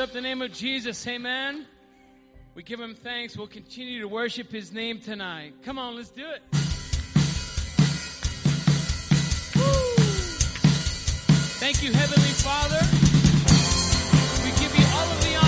up the name of Jesus. Amen. We give him thanks. We'll continue to worship his name tonight. Come on, let's do it. Woo. Thank you, Heavenly Father. We give you all of the honor.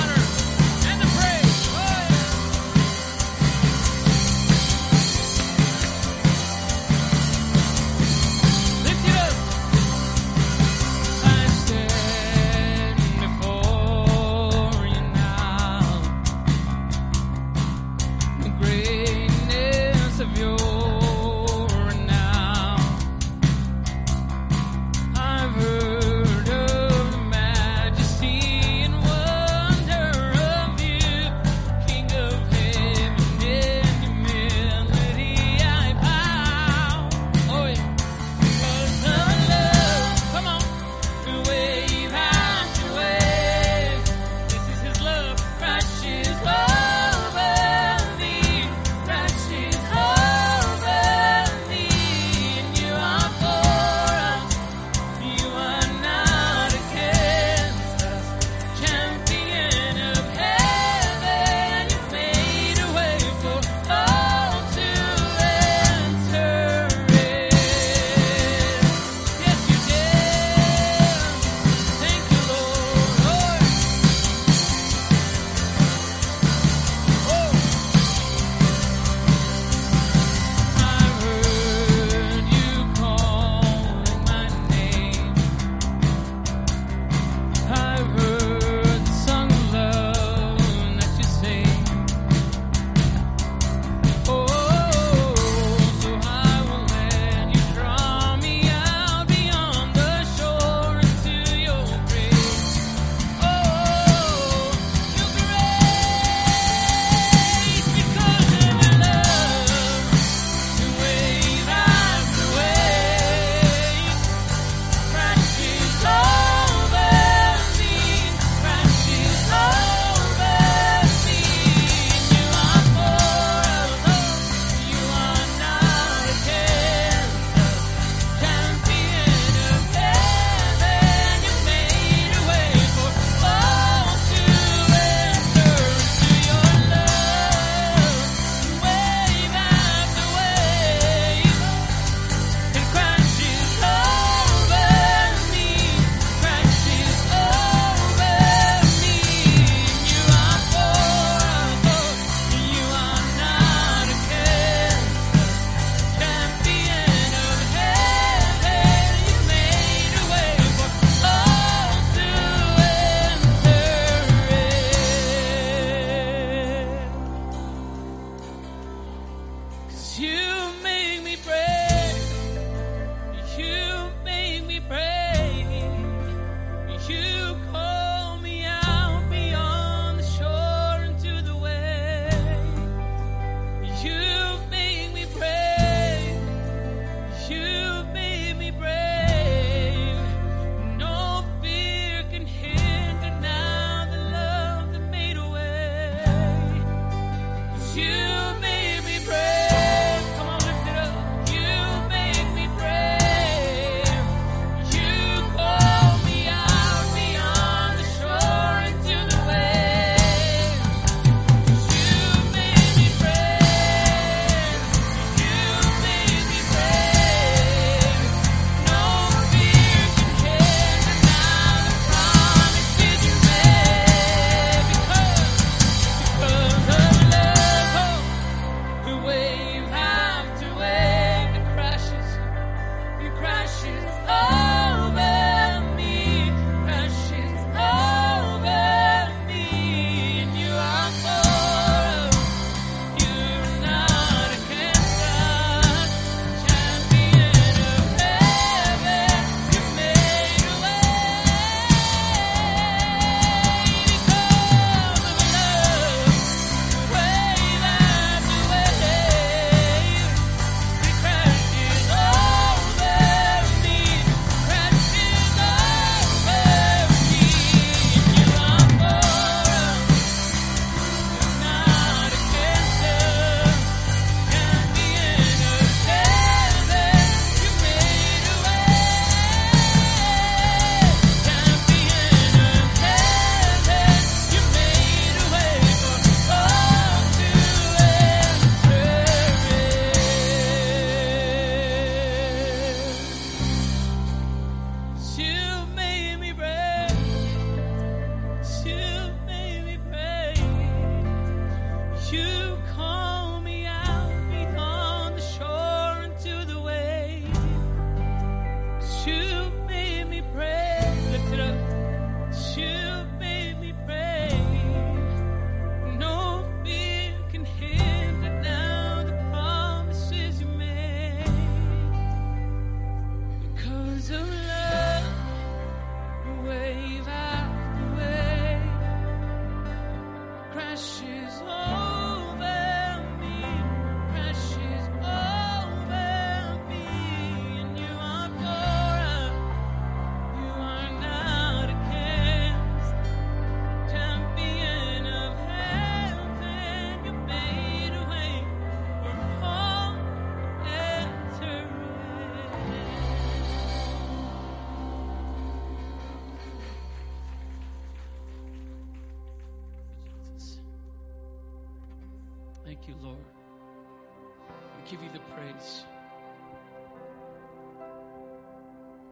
Give you the praise.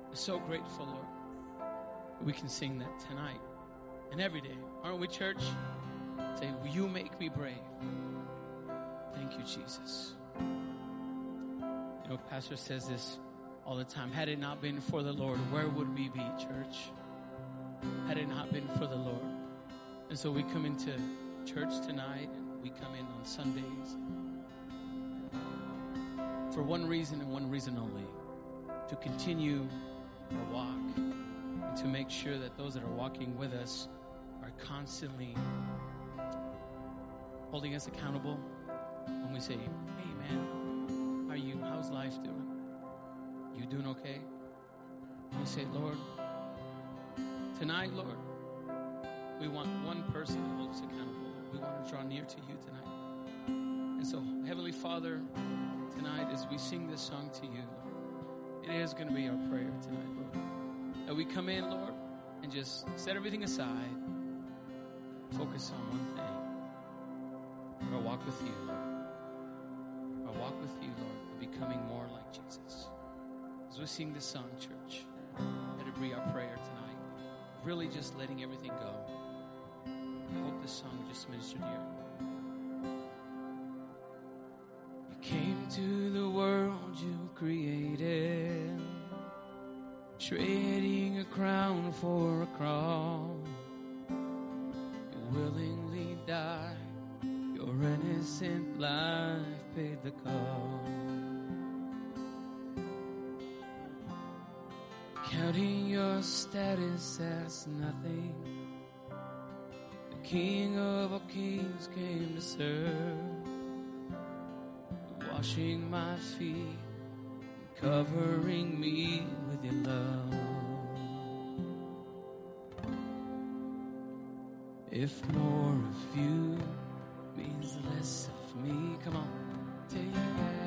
We're so grateful, Lord. We can sing that tonight and every day. Aren't we, church? Say, Will you make me brave? Thank you, Jesus. You know, Pastor says this all the time. Had it not been for the Lord, where would we be, church? Had it not been for the Lord. And so we come into church tonight and we come in on Sundays for one reason and one reason only to continue our walk and to make sure that those that are walking with us are constantly holding us accountable. When we say, hey man, how are you? How's life doing? You doing okay? We say, Lord, tonight, Lord, we want one person to hold us accountable. We want to draw near to you tonight. And so, Heavenly Father, tonight as we sing this song to you, it is going to be our prayer tonight, Lord. That we come in, Lord, and just set everything aside, focus on one thing our walk with you, Lord. Our walk with you, Lord, becoming more like Jesus. As we sing this song, church, let it be our prayer tonight. Really just letting everything go. I hope this song just ministered to you. Trading a crown for a crown. You willingly die, your innocent life paid the cost. Counting your status as nothing. The King of all kings came to serve. Washing my feet, covering me with your love. If more of you means less of me, come on, take everything.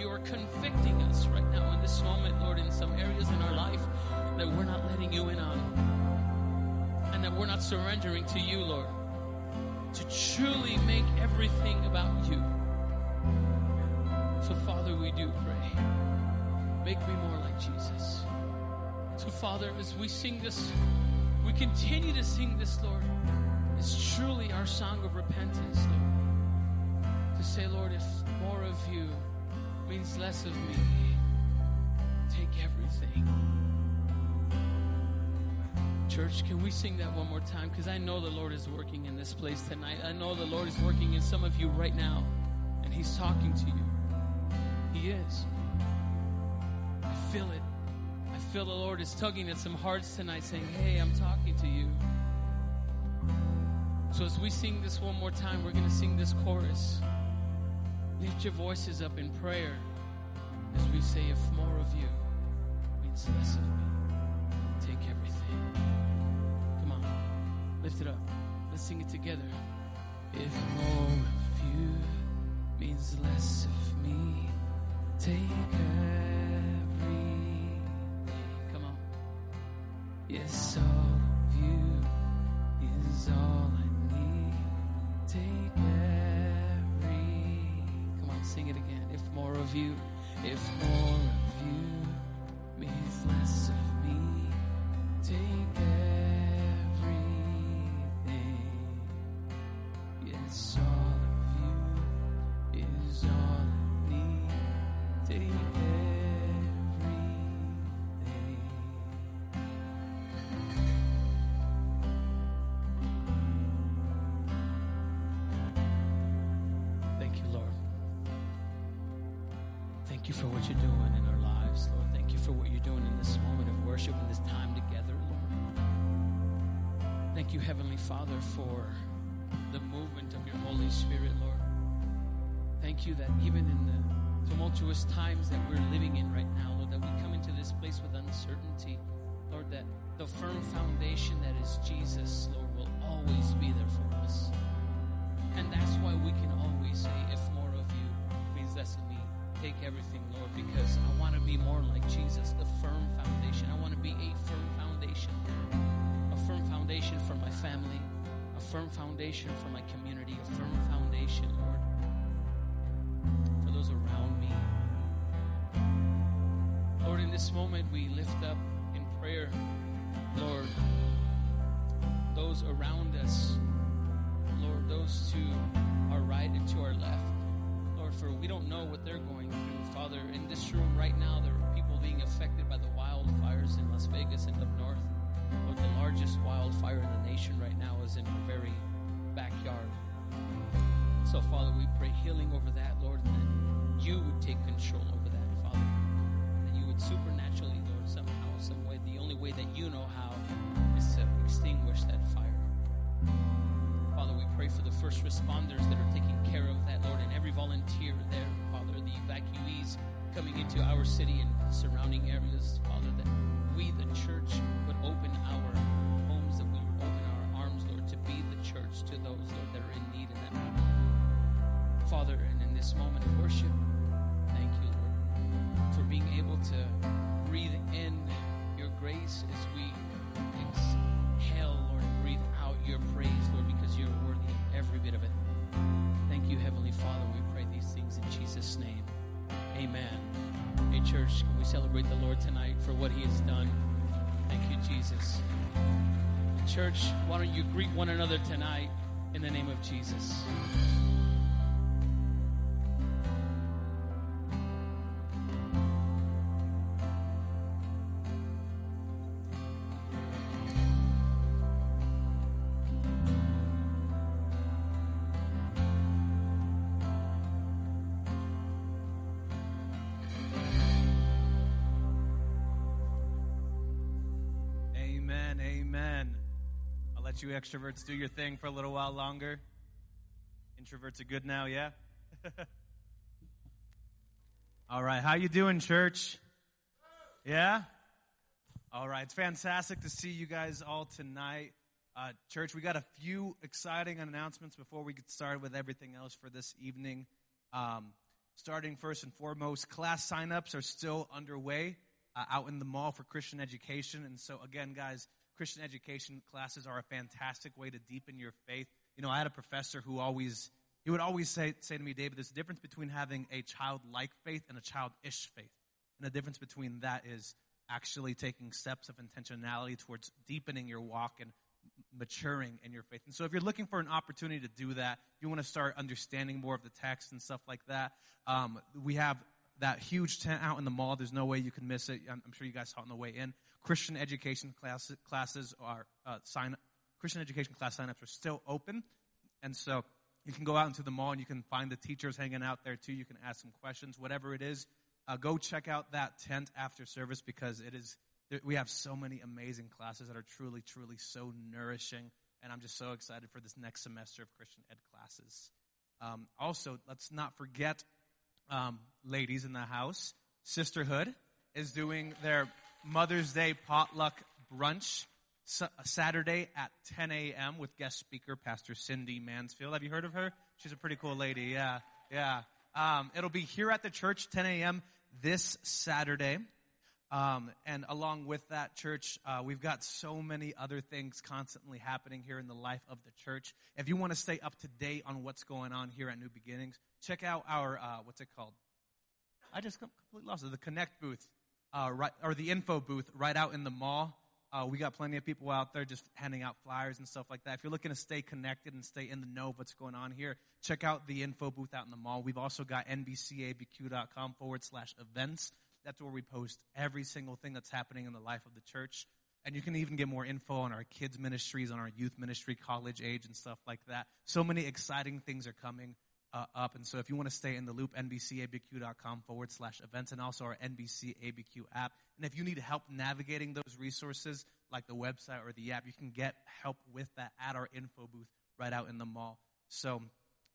You are convicting us right now in this moment, Lord, in some areas in our life that we're not letting you in on. And that we're not surrendering to you, Lord, to truly make everything about you. So, Father, we do pray. Make me more like Jesus. So, Father, as we sing this, we continue to sing this, Lord. It's truly our song of repentance, Lord. To say, Lord, if more of you means less of me, take everything. Church, can we sing that one more time? Because I know the Lord is working in this place tonight. I know the Lord is working in some of you right now, and He's talking to you. He is. I feel it. I feel the Lord is tugging at some hearts tonight, saying, Hey, I'm talking to you. So as we sing this one more time, we're going to sing this chorus. Lift your voices up in prayer as we say, If more of you means less of me, take everything. Come on, lift it up. Let's sing it together. If more of you means less of me, take everything. Come on. Yes, all of you is all I it again. If more of you, if more of you means less of you for what you're doing in our lives, Lord. Thank you for what you're doing in this moment of worship and this time together, Lord. Thank you, Heavenly Father, for the movement of your Holy Spirit, Lord. Thank you that even in the tumultuous times that we're living in right now, Lord, that we come into this place with uncertainty, Lord, that the firm foundation that is Jesus, Lord, will always be there for us. And that's why we can always say, take everything, Lord, because I want to be more like Jesus, the firm foundation. I want to be a firm foundation. A firm foundation for my family, a firm foundation for my community, a firm foundation, Lord, for those around me. Lord, in this moment, we lift up in prayer, Lord, those around us. Lord, those to our right and to our left. For we don't know what they're going through. Father, in this room right now, there are people being affected by the wildfires in Las Vegas and up north. Lord, the largest wildfire in the nation right now is in our very backyard. So, Father, we pray healing over that, Lord, and that you would take control over that, Father. That you would supernaturally, Lord, somehow, some way, the only way that you know how is to extinguish that fire. Pray for the first responders that are taking care of that, Lord, and every volunteer there, Father, the evacuees coming into our city and surrounding areas, Father, that we, the church, would open our homes, that we would open our arms, Lord, to be the church to those, Lord, that are in need in that moment. Father, and in this moment of worship, thank you, Lord, for being able to breathe in your grace as we exhale, Lord, and breathe out your praise, Lord, because you're worthy of every bit of it. Thank you, Heavenly Father. We pray these things in Jesus' name. Amen. Hey, church, can we celebrate the Lord tonight for what he has done? Thank you, Jesus. Church, why don't you greet one another tonight in the name of Jesus? You extroverts do your thing for a little while longer. Introverts are good now, yeah? All right, how you doing, church? Yeah? All right, it's fantastic to see you guys all tonight. Uh, church, we got a few exciting announcements before we get started with everything else for this evening. Um, starting first and foremost, class signups are still underway uh, out in the mall for Christian education. And so, again, guys, Christian education classes are a fantastic way to deepen your faith. You know, I had a professor who always, he would always say, say to me, David, there's a difference between having a childlike faith and a childish faith. And the difference between that is actually taking steps of intentionality towards deepening your walk and maturing in your faith. And so if you're looking for an opportunity to do that, you want to start understanding more of the text and stuff like that, um, we have that huge tent out in the mall. There's no way you can miss it. I'm, I'm sure you guys saw it on the way in. Christian education class, classes are uh, sign. Christian education class signups are still open, and so you can go out into the mall and you can find the teachers hanging out there too. You can ask some questions, whatever it is. Uh, go check out that tent after service because it is. We have so many amazing classes that are truly, truly so nourishing, and I'm just so excited for this next semester of Christian ed classes. Um, also, let's not forget um, ladies in the house, Sisterhood is doing their Mother's Day potluck brunch Saturday at 10 a.m. with guest speaker Pastor Cindy Mansfield. Have you heard of her? She's a pretty cool lady. Yeah, yeah. Um, it'll be here at the church 10 a.m. this Saturday. Um, and along with that, church, uh, we've got so many other things constantly happening here in the life of the church. If you want to stay up to date on what's going on here at New Beginnings, check out our uh, what's it called? I just completely lost it. The Connect booth, uh, right, or the info booth, right out in the mall. Uh, we got plenty of people out there just handing out flyers and stuff like that. If you're looking to stay connected and stay in the know of what's going on here, check out the info booth out in the mall. We've also got nbcabq.com forward slash events. That's where we post every single thing that's happening in the life of the church. And you can even get more info on our kids ministries, on our youth ministry, college age, and stuff like that. So many exciting things are coming uh, up. And so if you want to stay in the loop, nbcabq.com forward slash events and also our NBCABQ app. And if you need help navigating those resources, like the website or the app, you can get help with that at our info booth right out in the mall. So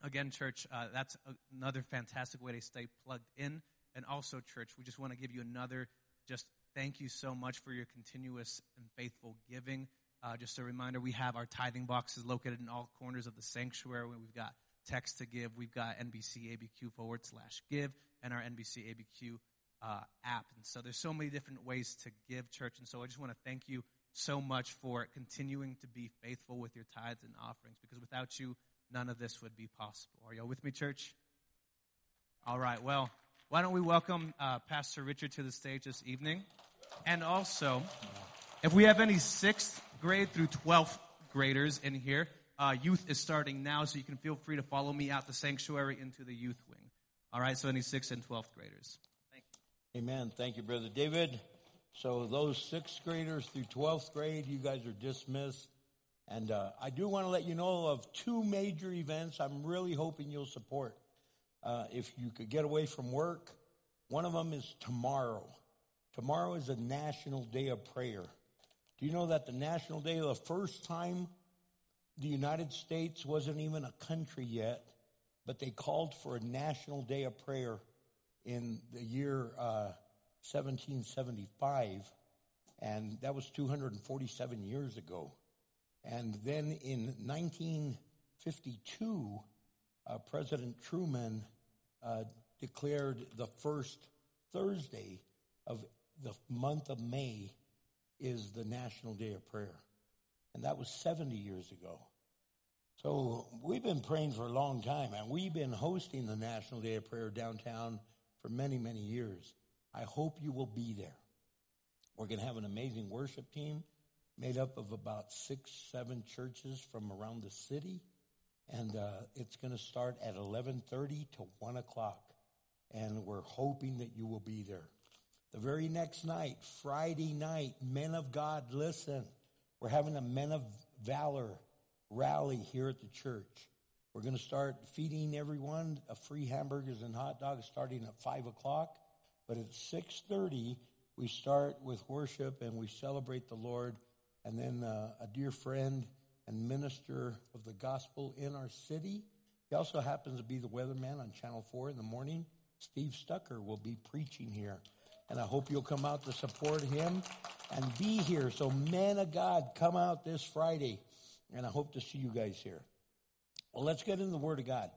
again, church, uh, that's another fantastic way to stay plugged in. And also, church, we just want to give you another just thank you so much for your continuous and faithful giving. Uh, just a reminder, we have our tithing boxes located in all corners of the sanctuary. We've got text to give. We've got NBC ABQ forward slash give and our NBC ABQ uh, app. And so there's so many different ways to give church. And so I just want to thank you so much for continuing to be faithful with your tithes and offerings because without you, none of this would be possible. Are y'all with me, church? All right. Well, why don't we welcome uh, Pastor Richard to the stage this evening? And also, if we have any sixth grade through 12th graders in here, uh, youth is starting now, so you can feel free to follow me out the sanctuary into the youth wing. All right, so any sixth and 12th graders. Thank you. Amen. Thank you, Brother David. So those sixth graders through 12th grade, you guys are dismissed. And uh, I do want to let you know of two major events I'm really hoping you'll support. Uh, if you could get away from work, one of them is tomorrow. Tomorrow is a national day of prayer. Do you know that the national day, the first time the United States wasn't even a country yet, but they called for a national day of prayer in the year uh, 1775, and that was 247 years ago. And then in 1952, uh, President Truman uh, declared the first Thursday of the month of May is the National Day of Prayer. And that was 70 years ago. So we've been praying for a long time, and we've been hosting the National Day of Prayer downtown for many, many years. I hope you will be there. We're going to have an amazing worship team made up of about six, seven churches from around the city. And uh, it's going to start at 11.30 to 1 o'clock. And we're hoping that you will be there. The very next night, Friday night, Men of God, listen. We're having a Men of Valor rally here at the church. We're going to start feeding everyone a free hamburgers and hot dogs starting at 5 o'clock. But at 6.30, we start with worship and we celebrate the Lord. And then uh, a dear friend and minister of the gospel in our city. He also happens to be the weatherman on Channel 4 in the morning. Steve Stucker will be preaching here. And I hope you'll come out to support him and be here. So, men of God, come out this Friday. And I hope to see you guys here. Well, let's get into the Word of God.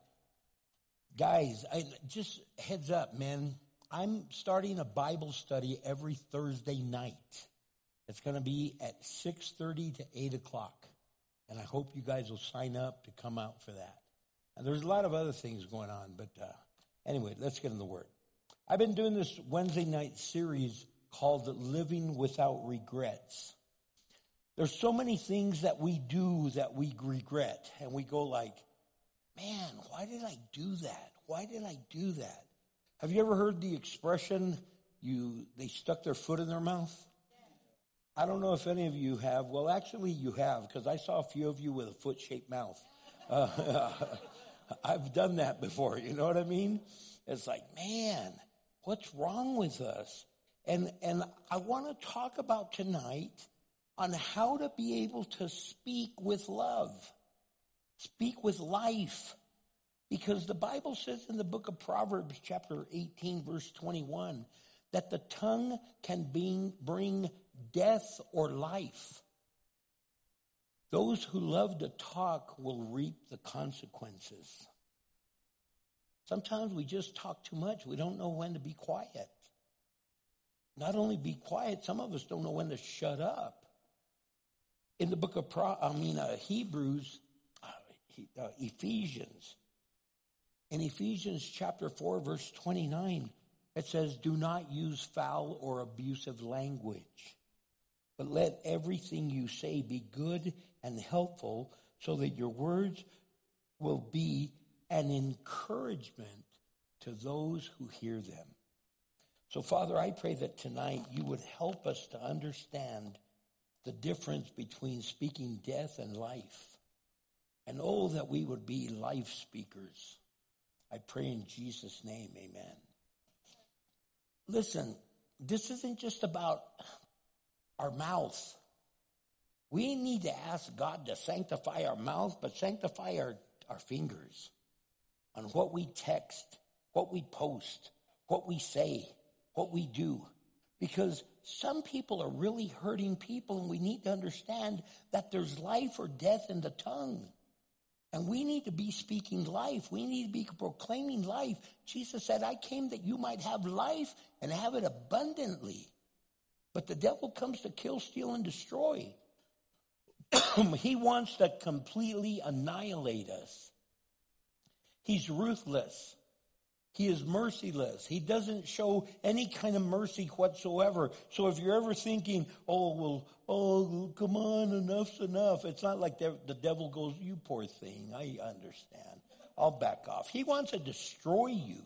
Guys, I, just heads up, man. I'm starting a Bible study every Thursday night. It's going to be at 6.30 to 8 o'clock. And I hope you guys will sign up to come out for that. And there's a lot of other things going on, but uh, anyway, let's get in the Word. I've been doing this Wednesday night series called Living Without Regrets. There's so many things that we do that we regret, and we go like, man, why did I do that? Why did I do that? Have you ever heard the expression, you, they stuck their foot in their mouth? I don't know if any of you have. Well, actually, you have, because I saw a few of you with a foot shaped mouth. Uh, I've done that before. You know what I mean? It's like, man, what's wrong with us? And, and I want to talk about tonight on how to be able to speak with love, speak with life. Because the Bible says in the book of Proverbs, chapter 18, verse 21, that the tongue can bring, bring death or life. Those who love to talk will reap the consequences. Sometimes we just talk too much. We don't know when to be quiet. Not only be quiet, some of us don't know when to shut up. In the book of Pro, I mean uh, Hebrews, uh, uh, Ephesians, in Ephesians chapter 4 verse 29, it says, do not use foul or abusive language, but let everything you say be good and helpful so that your words will be an encouragement to those who hear them. So, Father, I pray that tonight you would help us to understand the difference between speaking death and life. And oh, that we would be life speakers. I pray in Jesus' name, amen. Listen, this isn't just about our mouth. We need to ask God to sanctify our mouth, but sanctify our, our fingers on what we text, what we post, what we say, what we do. Because some people are really hurting people, and we need to understand that there's life or death in the tongue. And we need to be speaking life. We need to be proclaiming life. Jesus said, I came that you might have life and have it abundantly. But the devil comes to kill, steal, and destroy. he wants to completely annihilate us. He's ruthless. He is merciless. He doesn't show any kind of mercy whatsoever. So if you're ever thinking, oh, well, oh, come on, enough's enough. It's not like the, devil goes, you poor thing. I understand. I'll back off. He wants to destroy you.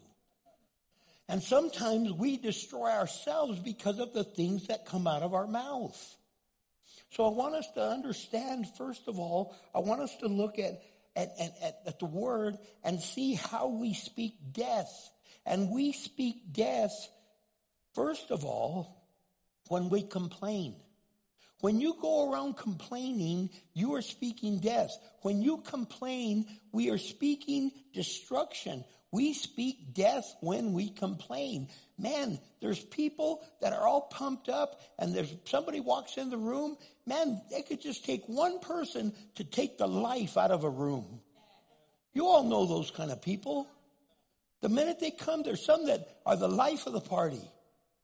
And sometimes we destroy ourselves because of the things that come out of our mouth. So I want us to understand, first of all, I want us to look at at, at, at the word and see how we speak death. And we speak death, first of all, when we complain. When you go around complaining, you are speaking death. When you complain, we are speaking destruction. We speak death when we complain. Man, there's people that are all pumped up and there's somebody walks in the room. Man, they could just take one person to take the life out of a room. You all know those kind of people. The minute they come, there's some that are the life of the party.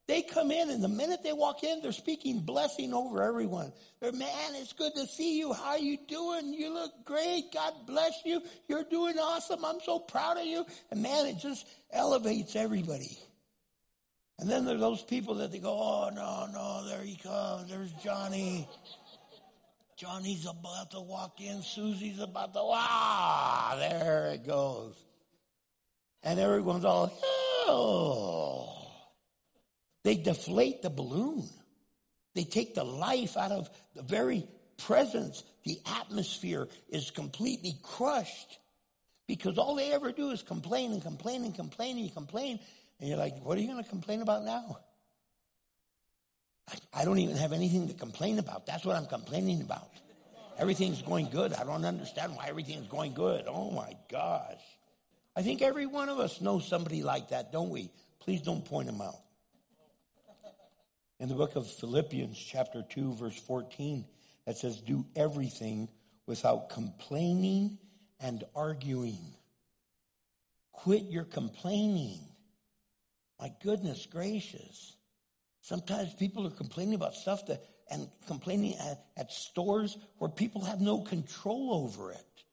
They come in and the minute they walk in, they're speaking blessing over everyone. They're, man, it's good to see you. How you doing? You look great. God bless you. You're doing awesome. I'm so proud of you. And man, it just elevates everybody. And then there are those people that they go, oh, no, no, there he comes. There's Johnny. Johnny's about to walk in. Susie's about to, ah, there it goes. And everyone's all, oh. They deflate the balloon. They take the life out of the very presence. The atmosphere is completely crushed because all they ever do is complain and complain and complain and complain. And you're like, what are you going to complain about now? I, I don't even have anything to complain about. That's what I'm complaining about. Everything's going good. I don't understand why everything's going good. Oh my gosh. I think every one of us knows somebody like that, don't we? Please don't point them out. In the book of Philippians, chapter 2, verse 14, that says, Do everything without complaining and arguing. Quit your complaining. My goodness gracious. Sometimes people are complaining about stuff that, and complaining at, at stores where people have no control over it.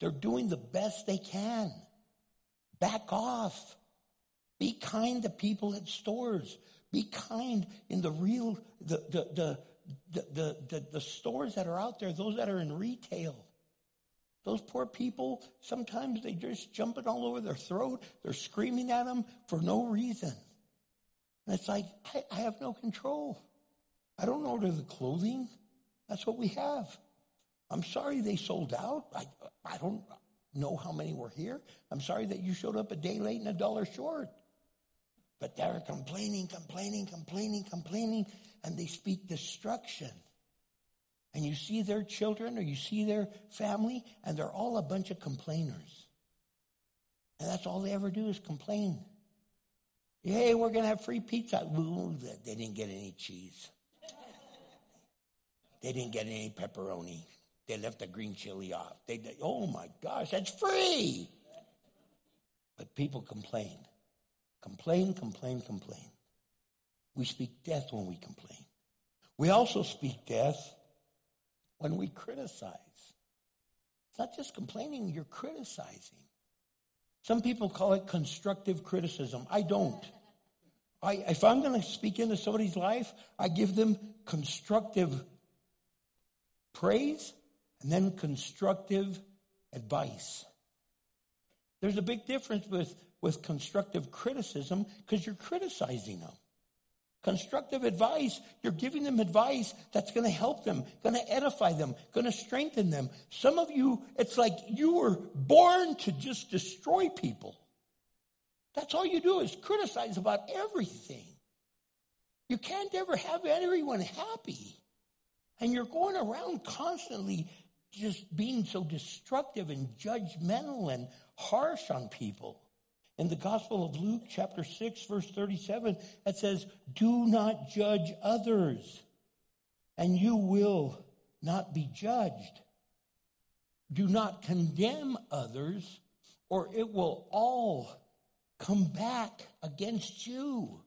They're doing the best they can. Back off. Be kind to people at stores. Be kind in the real, the, the, the, the, the, stores that are out there, those that are in retail. Those poor people, sometimes they just jumping all over their throat. They're screaming at them for no reason. And it's like, I, I have no control. I don't order the clothing. That's what we have. I'm sorry they sold out. I, I don't know how many were here. I'm sorry that you showed up a day late and a dollar short. But they're complaining, complaining, complaining, complaining, and they speak destruction. And you see their children or you see their family, and they're all a bunch of complainers. And that's all they ever do is complain. Hey, we're going to have free pizza. Ooh, they didn't get any cheese. They didn't get any pepperoni. They left the green chili off. They, oh my gosh, that's free. But people complain. Complain, complain, complain. We speak death when we complain. We also speak death when we criticize. It's not just complaining, you're criticizing. Some people call it constructive criticism. I don't. I, if I'm going to speak into somebody's life, I give them constructive praise and then constructive advice. There's a big difference with, with constructive criticism because you're criticizing them. Constructive advice, you're giving them advice that's going to help them, going to edify them, going to strengthen them. Some of you, it's like you were born to just destroy people. That's all you do is criticize about everything. You can't ever have everyone happy. And you're going around constantly just being so destructive and judgmental and harsh on people. In the Gospel of Luke, chapter 6, verse 37, it says, Do not judge others, and you will not be judged. Do not condemn others, or it will all come back against you.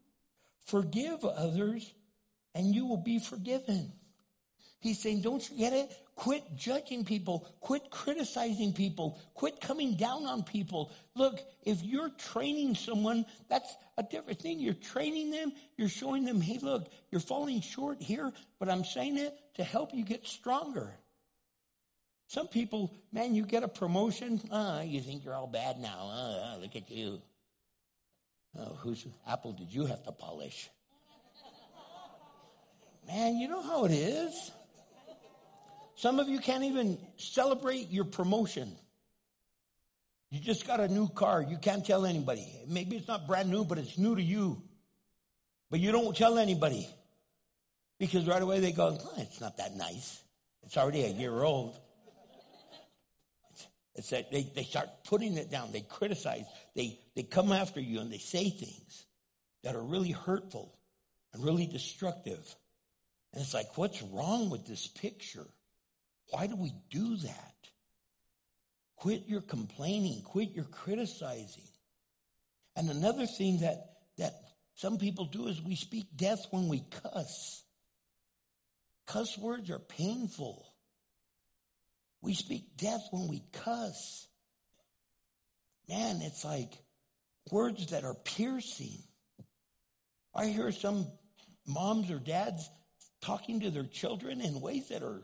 Forgive others, and you will be forgiven. He's saying, don't you get it? Quit judging people. Quit criticizing people. Quit coming down on people. Look, if you're training someone, that's a different thing. You're training them. You're showing them, hey, look, you're falling short here, but I'm saying it to help you get stronger. Some people, man, you get a promotion. Uh, you think you're all bad now. Uh, look at you. Oh, whose apple did you have to polish? Man, you know how it is. Some of you can't even celebrate your promotion. You just got a new car. You can't tell anybody. Maybe it's not brand new, but it's new to you. But you don't tell anybody. Because right away they go, oh, it's not that nice. It's already a year old. It's, that they, they start putting it down. They criticize. They, they come after you and they say things that are really hurtful and really destructive. And it's like, what's wrong with this picture? Why do we do that? Quit your complaining, quit your criticizing. And another thing that, that some people do is we speak death when we cuss. Cuss words are painful. We speak death when we cuss. Man, it's like words that are piercing. I hear some moms or dads talking to their children in ways that are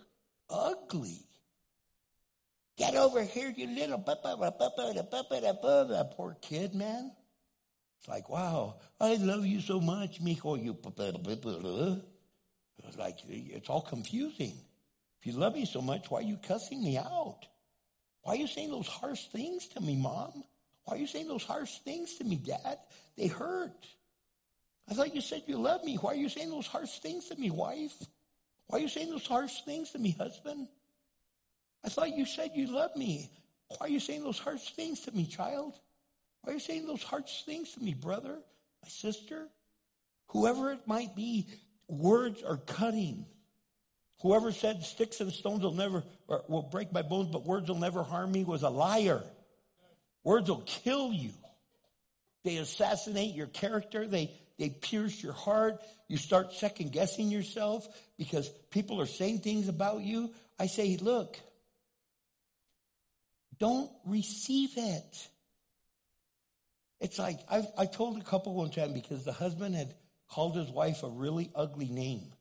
ugly. Get over here, you little poor kid, man. It's like, wow, I love you so much, mijo. You like it's all confusing. If you love me so much, why are you cussing me out? Why are you saying those harsh things to me, mom? Why are you saying those harsh things to me, dad? They hurt. I thought you said you love me. Why are you saying those harsh things to me, wife? Why are you saying those harsh things to me, husband? I thought you said you loved me. Why are you saying those harsh things to me, child? Why are you saying those harsh things to me, brother, my sister? Whoever it might be, words are cutting. Whoever said sticks and stones will never will break my bones, but words will never harm me was a liar. Words will kill you. They assassinate your character. They they pierce your heart. You start second guessing yourself because people are saying things about you. I say, look, don't receive it. It's like I, I told a couple one time because the husband had called his wife a really ugly name.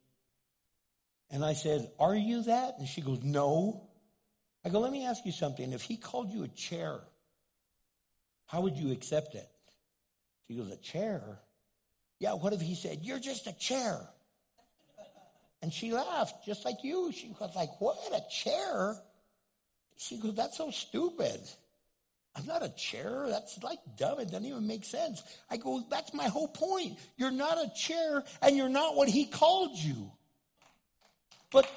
And I said, Are you that? And she goes, No. I go, Let me ask you something. If he called you a chair, how would you accept it? She goes, A chair? Yeah, what if he said, You're just a chair? And she laughed, just like you. She was like, What? A chair? She goes, That's so stupid. I'm not a chair. That's like dumb. It doesn't even make sense. I go, That's my whole point. You're not a chair and you're not what he called you. But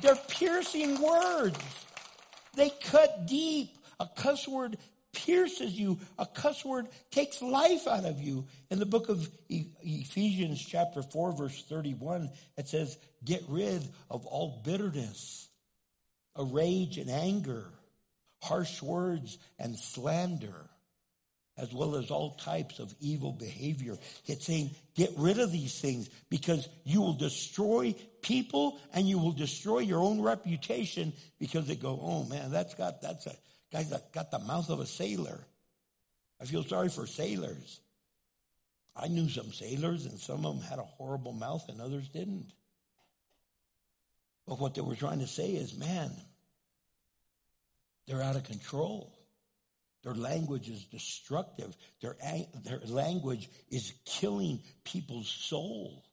they're piercing words. They cut deep. A cuss word pierces you. A cuss word takes life out of you. In the book of Ephesians, chapter 4, verse 31, it says, Get rid of all bitterness, a rage and anger, harsh words and slander, as well as all types of evil behavior. It's saying, Get rid of these things because you will destroy people and you will destroy your own reputation because they go, Oh man, that's got, that's a, Guy's got the mouth of a sailor. I feel sorry for sailors. I knew some sailors, and some of them had a horrible mouth, and others didn't. But what they were trying to say is, man, they're out of control. Their language is destructive. Their, their language is killing people's soul.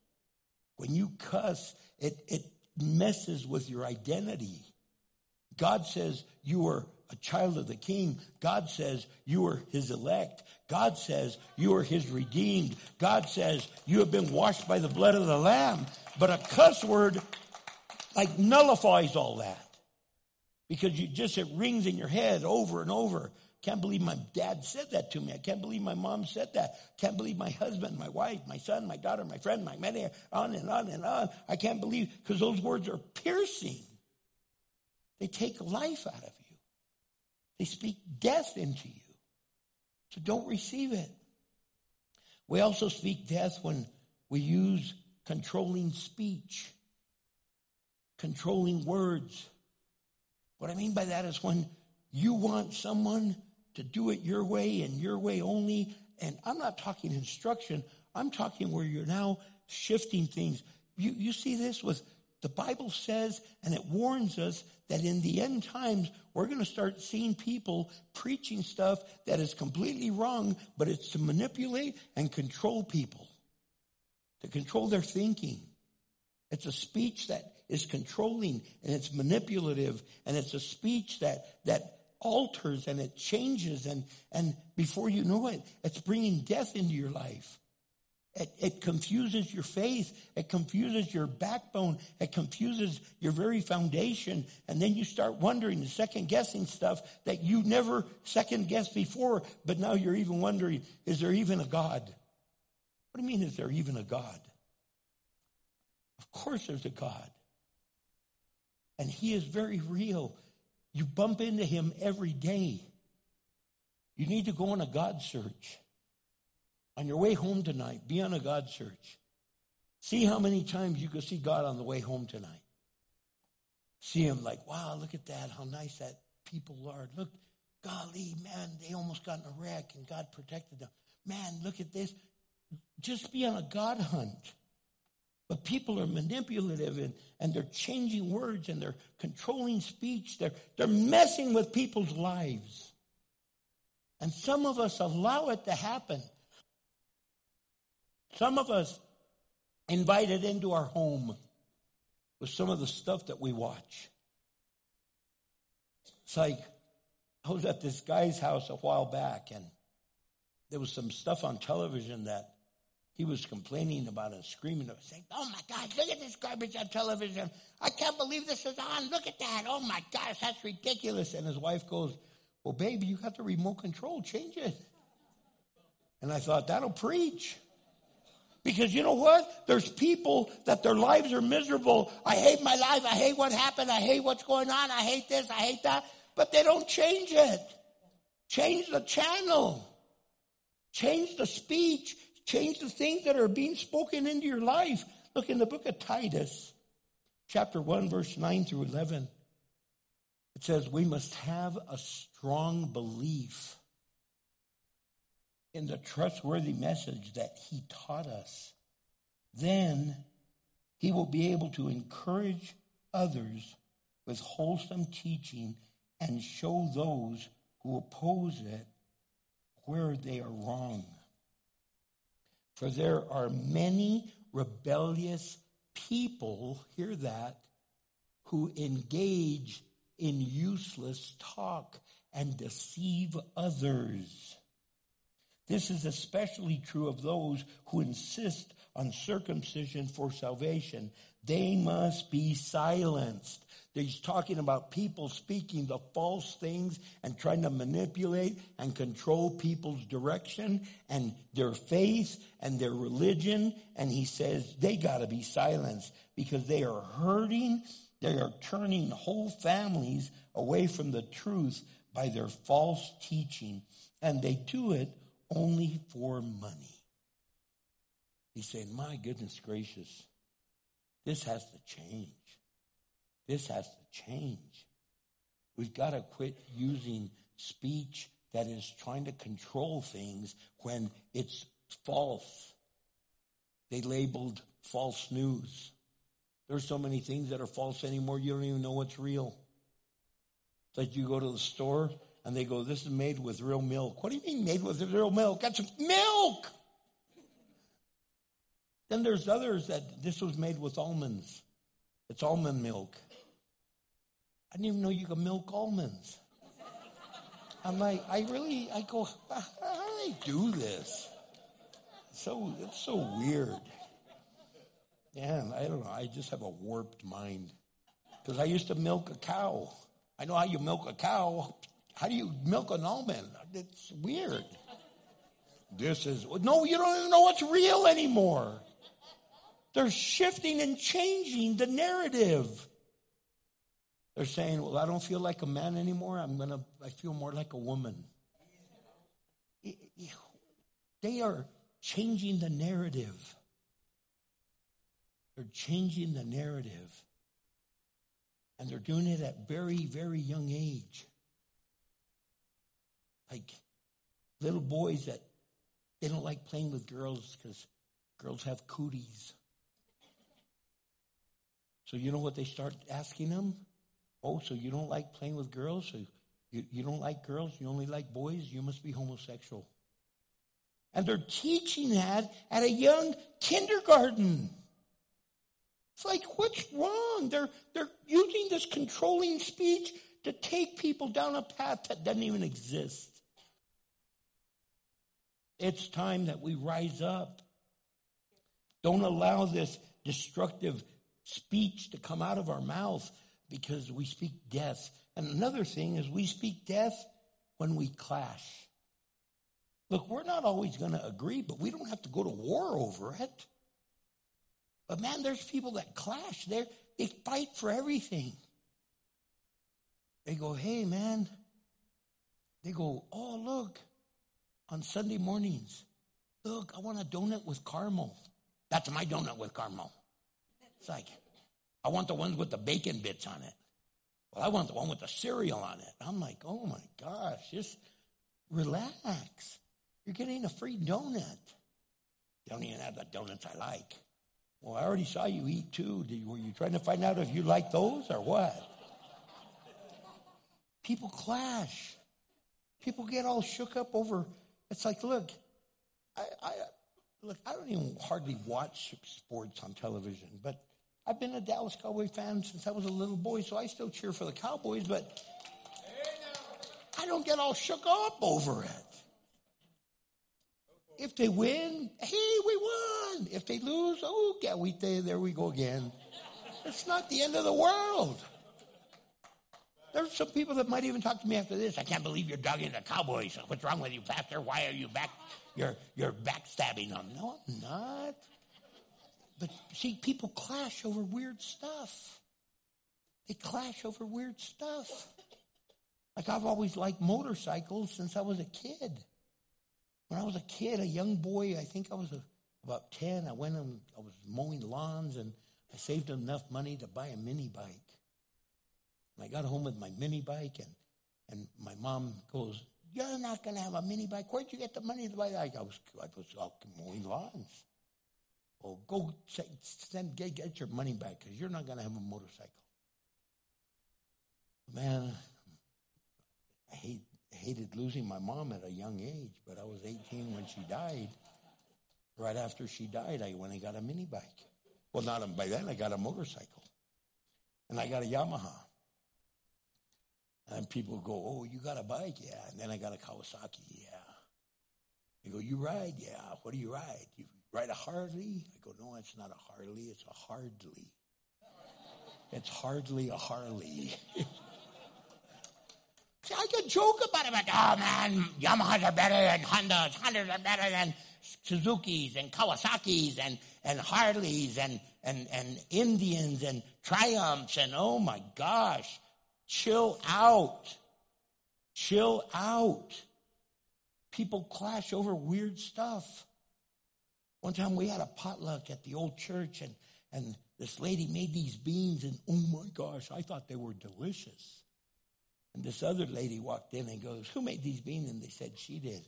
When you cuss, it, it messes with your identity. God says you are a child of the king. God says you are his elect. God says you are his redeemed. God says you have been washed by the blood of the lamb. But a cuss word like nullifies all that because you just, it rings in your head over and over. Can't believe my dad said that to me. I can't believe my mom said that. Can't believe my husband, my wife, my son, my daughter, my friend, my many, on and on and on. I can't believe because those words are piercing. They take life out of you. They speak death into you. So don't receive it. We also speak death when we use controlling speech, controlling words. What I mean by that is when you want someone to do it your way and your way only. And I'm not talking instruction, I'm talking where you're now shifting things. You, you see this with the Bible says, and it warns us that in the end times, we're going to start seeing people preaching stuff that is completely wrong, but it's to manipulate and control people, to control their thinking. It's a speech that is controlling and it's manipulative and it's a speech that, that alters and it changes and, and before you know it, it's bringing death into your life. It, it, confuses your faith. It confuses your backbone. It confuses your very foundation. And then you start wondering and second guessing stuff that you never second guessed before, but now you're even wondering, is there even a God? What do you mean, is there even a God? Of course there's a God. And he is very real. You bump into him every day. You need to go on a God search. On your way home tonight, be on a God search. See how many times you can see God on the way home tonight. See him like, wow, look at that, how nice that people are. Look, golly, man, they almost got in a wreck and God protected them. Man, look at this. Just be on a God hunt. But people are manipulative and, and they're changing words and they're controlling speech. They're, they're messing with people's lives. And some of us allow it to happen. Some of us invited into our home with some of the stuff that we watch. It's like I was at this guy's house a while back and there was some stuff on television that he was complaining about and screaming, saying, Oh my gosh, look at this garbage on television. I can't believe this is on. Look at that. Oh my gosh, that's ridiculous. And his wife goes, Well, baby, you got the remote control. Change it. And I thought, That'll preach. Because you know what? There's people that their lives are miserable. I hate my life. I hate what happened. I hate what's going on. I hate this. I hate that. But they don't change it. Change the channel. Change the speech. Change the things that are being spoken into your life. Look in the book of Titus, chapter 1, verse 9 through 11. It says, We must have a strong belief in the trustworthy message that he taught us. Then he will be able to encourage others with wholesome teaching and show those who oppose it where they are wrong. For there are many rebellious people, hear that, who engage in useless talk and deceive others. This is especially true of those who insist on circumcision for salvation. They must be silenced. He's talking about people speaking the false things and trying to manipulate and control people's direction and their faith and their religion. And he says they got to be silenced because they are hurting. They are turning whole families away from the truth by their false teaching. And they do it only for money. He's saying, My goodness gracious, this has to change. This has to change. We've got to quit using speech that is trying to control things when it's false. They labeled false news. There's so many things that are false anymore, you don't even know what's real. It's like you go to the store and they go, This is made with real milk. What do you mean made with real milk? That's milk. Then there's others that this was made with almonds. It's almond milk. I didn't even know you could milk almonds. I'm like, I really, I go, how do they do this? So, it's so weird. Yeah, I don't know. I just have a warped mind. Because I used to milk a cow. I know how you milk a cow. How do you milk an almond? It's weird. This is, no, you don't even know what's real anymore. They're shifting and changing the narrative. They're saying, well, I don't feel like a man anymore. I'm going to, I feel more like a woman. They are changing the narrative. They're changing the narrative. And they're doing it at very, very young age like little boys that they don't like playing with girls because girls have cooties. So you know what they start asking them? Oh, so you don't like playing with girls? So you, you don't like girls? You only like boys? You must be homosexual. And they're teaching that at a young kindergarten. It's like, what's wrong? They're, they're using this controlling speech to take people down a path that doesn't even exist. It's time that we rise up. Don't allow this destructive speech to come out of our mouth because we speak death. And another thing is we speak death when we clash. Look, we're not always going to agree, but we don't have to go to war over it. But man, there's people that clash. They they fight for everything. They go, hey man. They go, oh look, on Sunday mornings. Look, I want a donut with caramel. That's my donut with caramel. It's like, I want the ones with the bacon bits on it. Well, I want the one with the cereal on it. I'm like, oh my gosh, just relax. You're getting a free donut. Don't even have the donuts I like. Well, I already saw you eat two. Were you trying to find out if you like those or what? People clash. People get all shook up over it's like, look, I, I look, I don't even hardly watch sports on television, but I've been a Dallas Cowboy fan since I was a little boy, so I still cheer for the Cowboys, but I don't get all shook up over it. if they win, hey, we won. If they lose, oh, yeah, we there we go again. It's not the end of the world. There's some people that might even talk to me after this. I can't believe you're dogging the Cowboys. What's wrong with you, Pastor? Why are you back? You're you're backstabbing them. No, I'm not. But see, people clash over weird stuff. They clash over weird stuff. Like I've always liked motorcycles since I was a kid. When I was a kid, a young boy, I think I was a, about 10, I went and I was mowing lawns and I saved enough money to buy a mini bike. And I got home with my mini bike and, and my mom goes, you're not going to have a mini bike. Where'd you get the money to buy that? I was, I was oh, out mowing lawns. Oh, go send, get, get your money back because you're not going to have a motorcycle. Man, I hate, hated losing my mom at a young age, but I was 18 when she died. Right after she died, I went and got a mini bike. Well, not by then I got a motorcycle, and I got a Yamaha. And people go, "Oh, you got a bike, yeah." And then I got a Kawasaki, yeah. They go, "You ride, yeah." What do you ride? You ride a Harley? I go, "No, it's not a Harley. It's a Hardly. It's hardly a Harley." See, I can joke about it, but oh man, Yamahas are better than Hondas. Hondas are better than Suzuki's and Kawasaki's and, and Harleys and, and, and Indians and Triumphs and oh my gosh, chill out. Chill out. People clash over weird stuff. One time we had a potluck at the old church and, and this lady made these beans and oh my gosh, I thought they were delicious. And this other lady walked in and goes, Who made these beans? And they said, She did.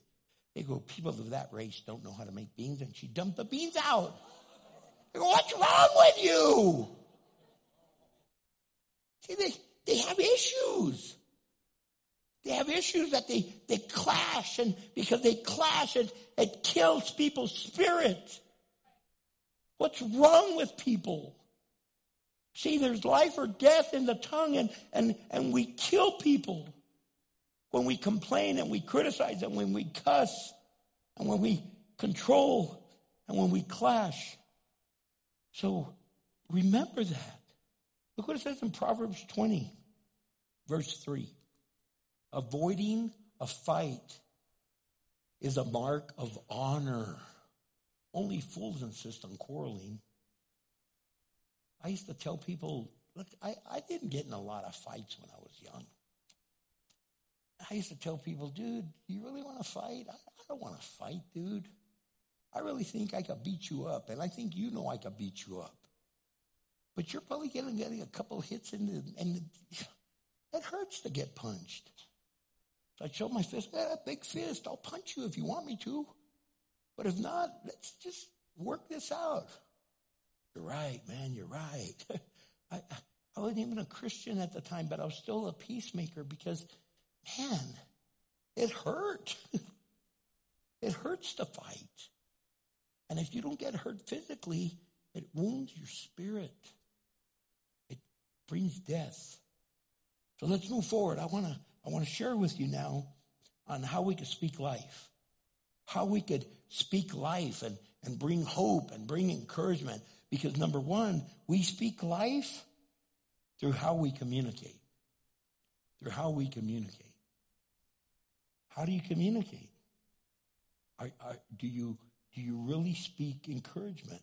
They go, People of that race don't know how to make beans. And she dumped the beans out. They go, What's wrong with you? See, they, they have issues. They have issues that they, they clash, and because they clash, it, it kills people's spirit. What's wrong with people? See, there's life or death in the tongue, and, and, and we kill people when we complain and we criticize and when we cuss and when we control and when we clash. So remember that. Look what it says in Proverbs 20, verse 3. Avoiding a fight is a mark of honor. Only fools insist on quarreling. I used to tell people, look, I, I didn't get in a lot of fights when I was young. I used to tell people, dude, you really want to fight? I, I don't want to fight, dude. I really think I could beat you up, and I think you know I could beat you up. But you're probably getting, getting a couple hits in the, and it hurts to get punched. So I show my fist, eh, big fist, I'll punch you if you want me to. But if not, let's just work this out. You're right, man, you're right. I, I wasn't even a Christian at the time, but I was still a peacemaker because, man, it hurt. it hurts to fight. And if you don't get hurt physically, it wounds your spirit. Brings death. So let's move forward. I want to I want to share with you now on how we could speak life. How we could speak life and, and bring hope and bring encouragement. Because number one, we speak life through how we communicate. Through how we communicate. How do you communicate? Are, are, do you do you really speak encouragement?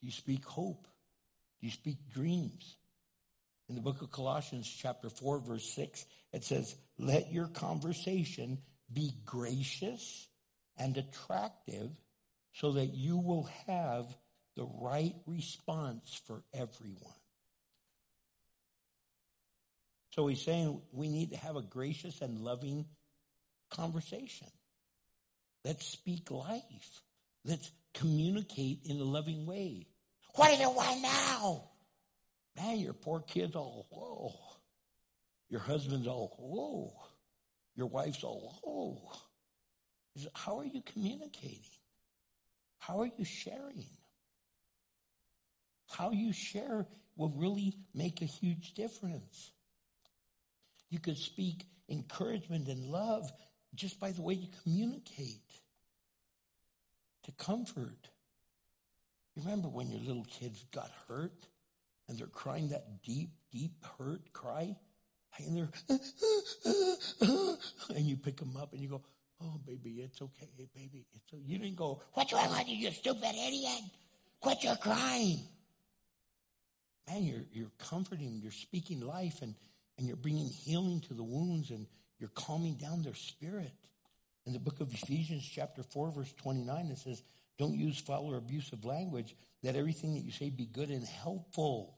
Do you speak hope? Do you speak dreams? In the book of Colossians, chapter 4, verse 6, it says, Let your conversation be gracious and attractive so that you will have the right response for everyone. So he's saying we need to have a gracious and loving conversation. Let's speak life. Let's communicate in a loving way. What do you want now? Man, your poor kid's all, whoa. Your husband's all, whoa. Your wife's all, whoa. How are you communicating? How are you sharing? How you share will really make a huge difference. You could speak encouragement and love just by the way you communicate. to comfort. Remember when your little kids got hurt and they're crying that deep, deep hurt cry? And they're, and you pick them up and you go, oh, baby, it's okay, baby. It's okay. You didn't go, what's wrong with you, you stupid idiot? Quit your crying. Man, you're, you're comforting, you're speaking life, and, and you're bringing healing to the wounds, and you're calming down their spirit. In the book of Ephesians, chapter 4, verse 29, it says, Don't use foul or abusive language. Let everything that you say be good and helpful,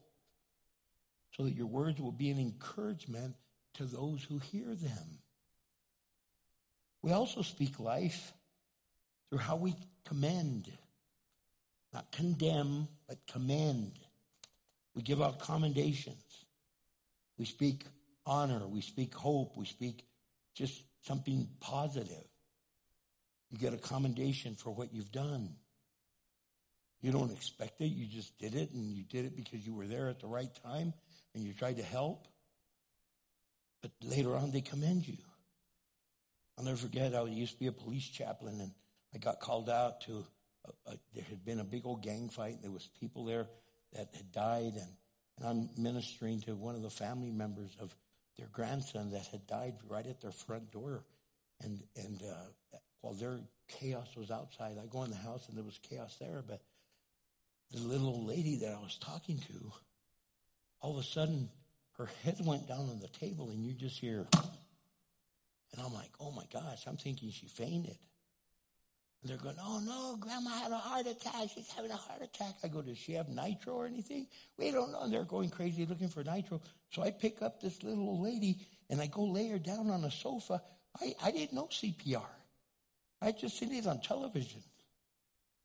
so that your words will be an encouragement to those who hear them. We also speak life through how we commend, not condemn, but commend. We give out commendations. We speak honor. We speak hope. We speak just something positive. You get a commendation for what you've done. You don't expect it. You just did it, and you did it because you were there at the right time and you tried to help. But later on, they commend you. I'll never forget, I used to be a police chaplain, and I got called out to, a, a, there had been a big old gang fight, and there was people there that had died, and, and I'm ministering to one of the family members of their grandson that had died right at their front door. And, and uh, while their chaos was outside, I go in the house, and there was chaos there, but the little old lady that I was talking to, all of a sudden, her head went down on the table, and you just hear, and I'm like, oh my gosh, I'm thinking she fainted. And they're going, oh no, grandma had a heart attack. She's having a heart attack. I go, does she have nitro or anything? We don't know. And they're going crazy looking for nitro. So I pick up this little old lady and I go lay her down on a sofa. I, I didn't know CPR. I just seen it on television.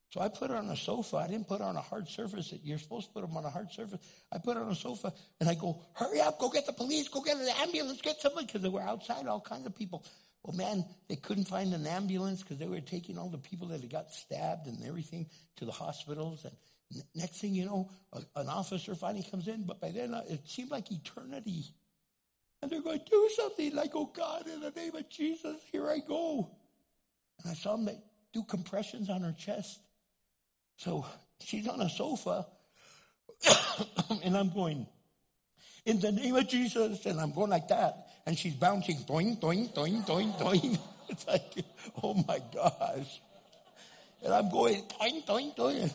So I put her on a sofa. I didn't put her on a hard surface. You're supposed to put them on a hard surface. I put her on a sofa and I go, hurry up, go get the police, go get the ambulance, get somebody, because they were outside, all kinds of people. Well, man, they couldn't find an ambulance because they were taking all the people that had got stabbed and everything to the hospitals. And next thing you know, a, an officer finally comes in, but by then uh, it seemed like eternity. And they're going, do something. Like, oh God, in the name of Jesus, here I go. And I saw them do compressions on her chest. So she's on a sofa, and I'm going, in the name of Jesus, and I'm going like that, and she's bouncing, doing, doing, doing, doing, doing. It's like, oh my gosh. And I'm going, doing, doing, doing.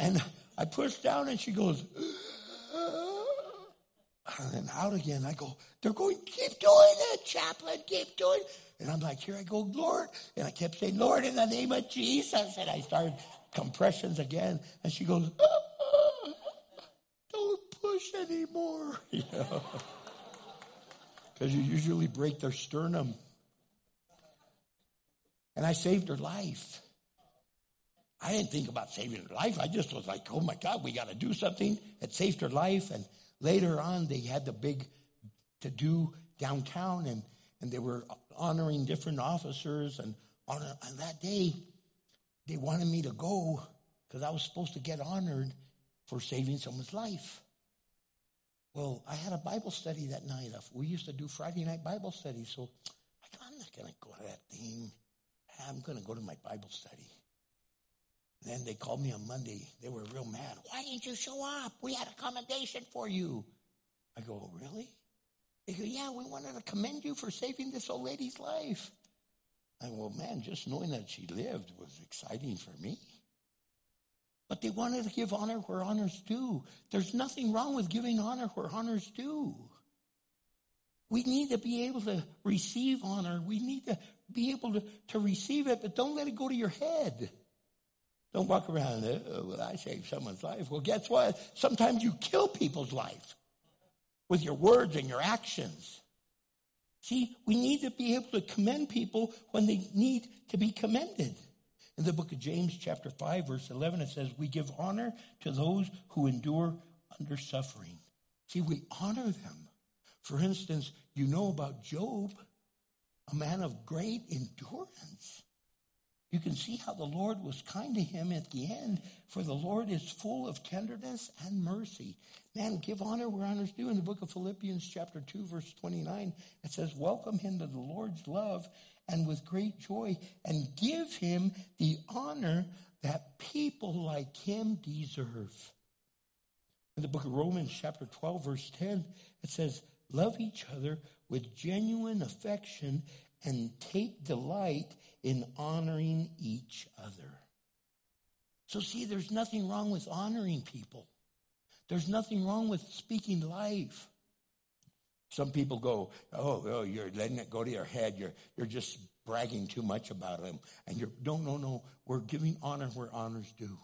And I push down, and she goes, and then out again. I go, they're going, keep doing it, chaplain, keep doing it. And I'm like, here I go, Lord. And I kept saying, Lord, in the name of Jesus. And I started compressions again. And she goes, ah, don't push anymore. You know? Because you usually break their sternum. And I saved her life. I didn't think about saving her life. I just was like, oh my God, we got to do something. It saved her life. And later on, they had the big to do downtown and, and they were honoring different officers. And on, on that day, they wanted me to go because I was supposed to get honored for saving someone's life. Well, I had a Bible study that night. Uh, we used to do Friday night Bible study, so I'm not going to go to that thing. I'm going to go to my Bible study. Then they called me on Monday. They were real mad. Why didn't you show up? We had a commendation for you. I go, really? They go, yeah, we wanted to commend you for saving this old lady's life. I well, man, just knowing that she lived was exciting for me. But they wanted to give honor where honor's due. There's nothing wrong with giving honor where honor's due. We need to be able to receive honor. We need to be able to, to receive it, but don't let it go to your head. Don't walk around, oh, well, I saved someone's life. Well, guess what? Sometimes you kill people's life with your words and your actions. See, we need to be able to commend people when they need to be commended. In the book of James, chapter 5, verse 11, it says, We give honor to those who endure under suffering. See, we honor them. For instance, you know about Job, a man of great endurance. You can see how the Lord was kind to him at the end, for the Lord is full of tenderness and mercy. Man, give honor where honor's due. In the book of Philippians, chapter 2, verse 29, it says, Welcome him to the Lord's love and with great joy, and give him the honor that people like him deserve. In the book of Romans, chapter 12, verse 10, it says, Love each other with genuine affection and take delight in honoring each other. So, see, there's nothing wrong with honoring people. There's nothing wrong with speaking life. Some people go, oh, oh, you're letting it go to your head. You're, you're just bragging too much about them. And you're, no, no, no. We're giving honor where honor's due.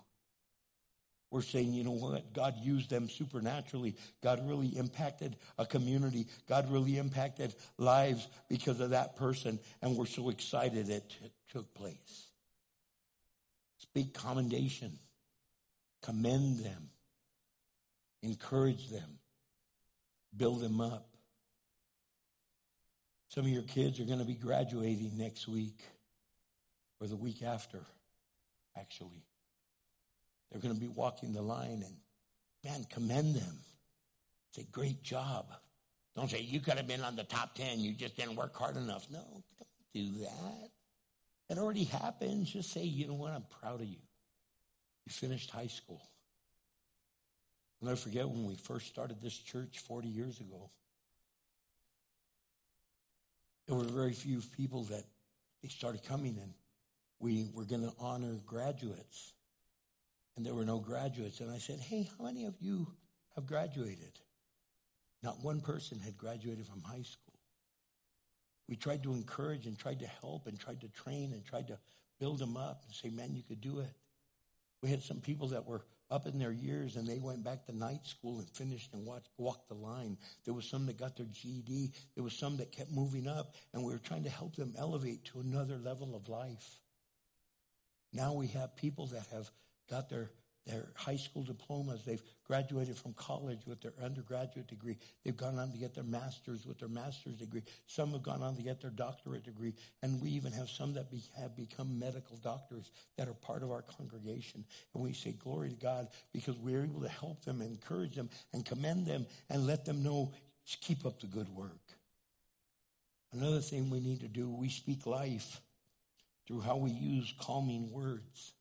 We're saying, you know what? God used them supernaturally. God really impacted a community. God really impacted lives because of that person. And we're so excited it t- took place. Speak commendation. Commend them. Encourage them. Build them up. Some of your kids are going to be graduating next week or the week after, actually. They're going to be walking the line and, man, commend them. Say, great job. Don't say, you could have been on the top 10. You just didn't work hard enough. No, don't do that. It already happened. Just say, you know what? I'm proud of you. You finished high school. I'll never forget when we first started this church 40 years ago. There were very few people that started coming and we were going to honor graduates. And there were no graduates. And I said, hey, how many of you have graduated? Not one person had graduated from high school. We tried to encourage and tried to help and tried to train and tried to build them up and say, man, you could do it. We had some people that were up in their years and they went back to night school and finished and watched, walked the line. There was some that got their GED. There was some that kept moving up and we were trying to help them elevate to another level of life. Now we have people that have got their their high school diplomas. They've graduated from college with their undergraduate degree. They've gone on to get their master's with their master's degree. Some have gone on to get their doctorate degree. And we even have some that be, have become medical doctors that are part of our congregation. And we say, glory to God, because we're able to help them, encourage them, and commend them, and let them know, keep up the good work. Another thing we need to do, we speak life through how we use calming words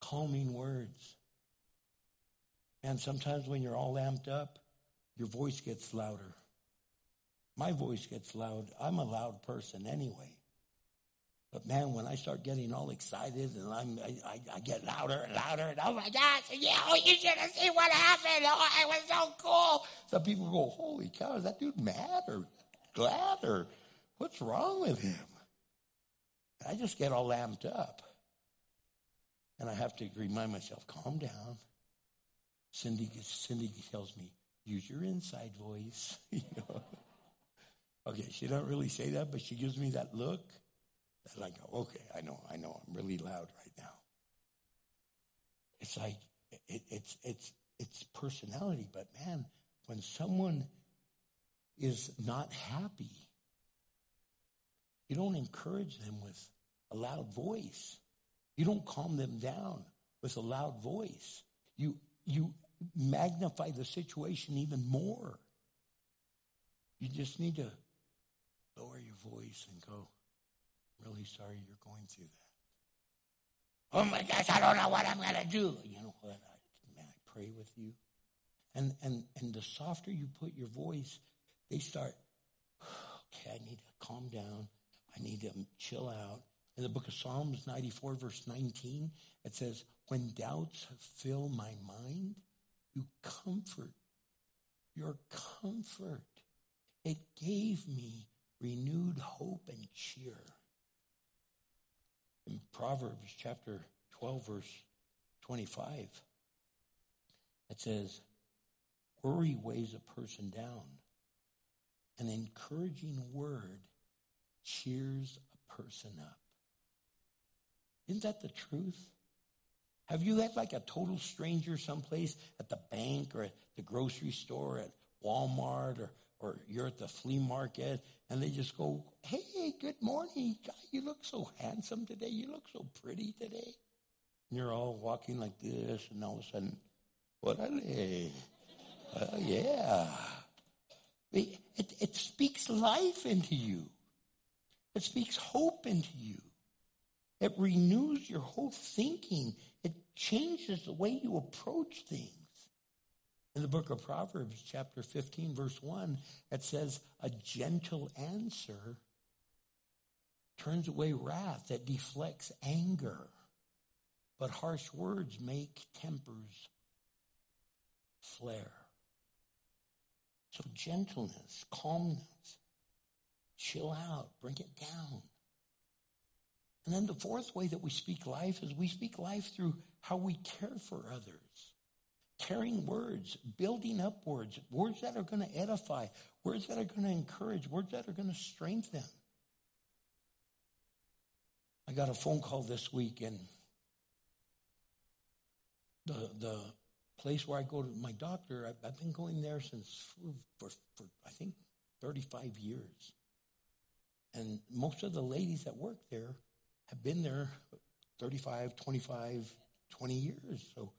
calming words. And sometimes when you're all amped up, your voice gets louder. My voice gets loud. I'm a loud person anyway. But man, when I start getting all excited and I'm, I, I, I get louder and louder and oh my gosh, yeah, oh, you should have seen what happened. Oh, it was so cool. Some people go, holy cow, is that dude mad or glad or what's wrong with him? I just get all amped up. And I have to remind myself, calm down. Cindy, Cindy tells me, use your inside voice. you know? Okay, she doesn't really say that, but she gives me that look. And I go, okay, I know, I know, I'm really loud right now. It's like, it, it's, it's, it's personality, but man, when someone is not happy, you don't encourage them with a loud voice. You don't calm them down with a loud voice. You, you magnify the situation even more. You just need to lower your voice and go, really sorry you're going through that. Oh my gosh, I don't know what I'm going to do. You know what? I, man, I pray with you. And, and, and the softer you put your voice, they start, okay, I need to calm down. I need to chill out. In the book of Psalms 94, verse 19, it says, When doubts fill my mind, you comfort. Your comfort. It gave me renewed hope and cheer. In Proverbs chapter 12, verse 25, it says, Worry weighs a person down. An encouraging word cheers a person up. Isn't that the truth? Have you had like a total stranger someplace at the bank or at the grocery store, at Walmart, or, or you're at the flea market, and they just go, Hey, good morning. God, you look so handsome today. You look so pretty today. And you're all walking like this, and all of a sudden, what are they? Oh, well, yeah. It, it, it speaks life into you. It speaks hope into you. It renews your whole thinking. It changes the way you approach things. In the book of Proverbs, chapter 15, verse 1, it says, A gentle answer turns away wrath, that deflects anger. But harsh words make tempers flare. So, gentleness, calmness, chill out, bring it down. And then the fourth way that we speak life is we speak life through how we care for others. Caring words, building up words, words that are going to edify, words that are going to encourage, words that are going to strengthen. I got a phone call this week, and the the place where I go to my doctor, I've, I've been going there since for, for I think 35 years. And most of the ladies that work there have been there 35, 25, 20 years. So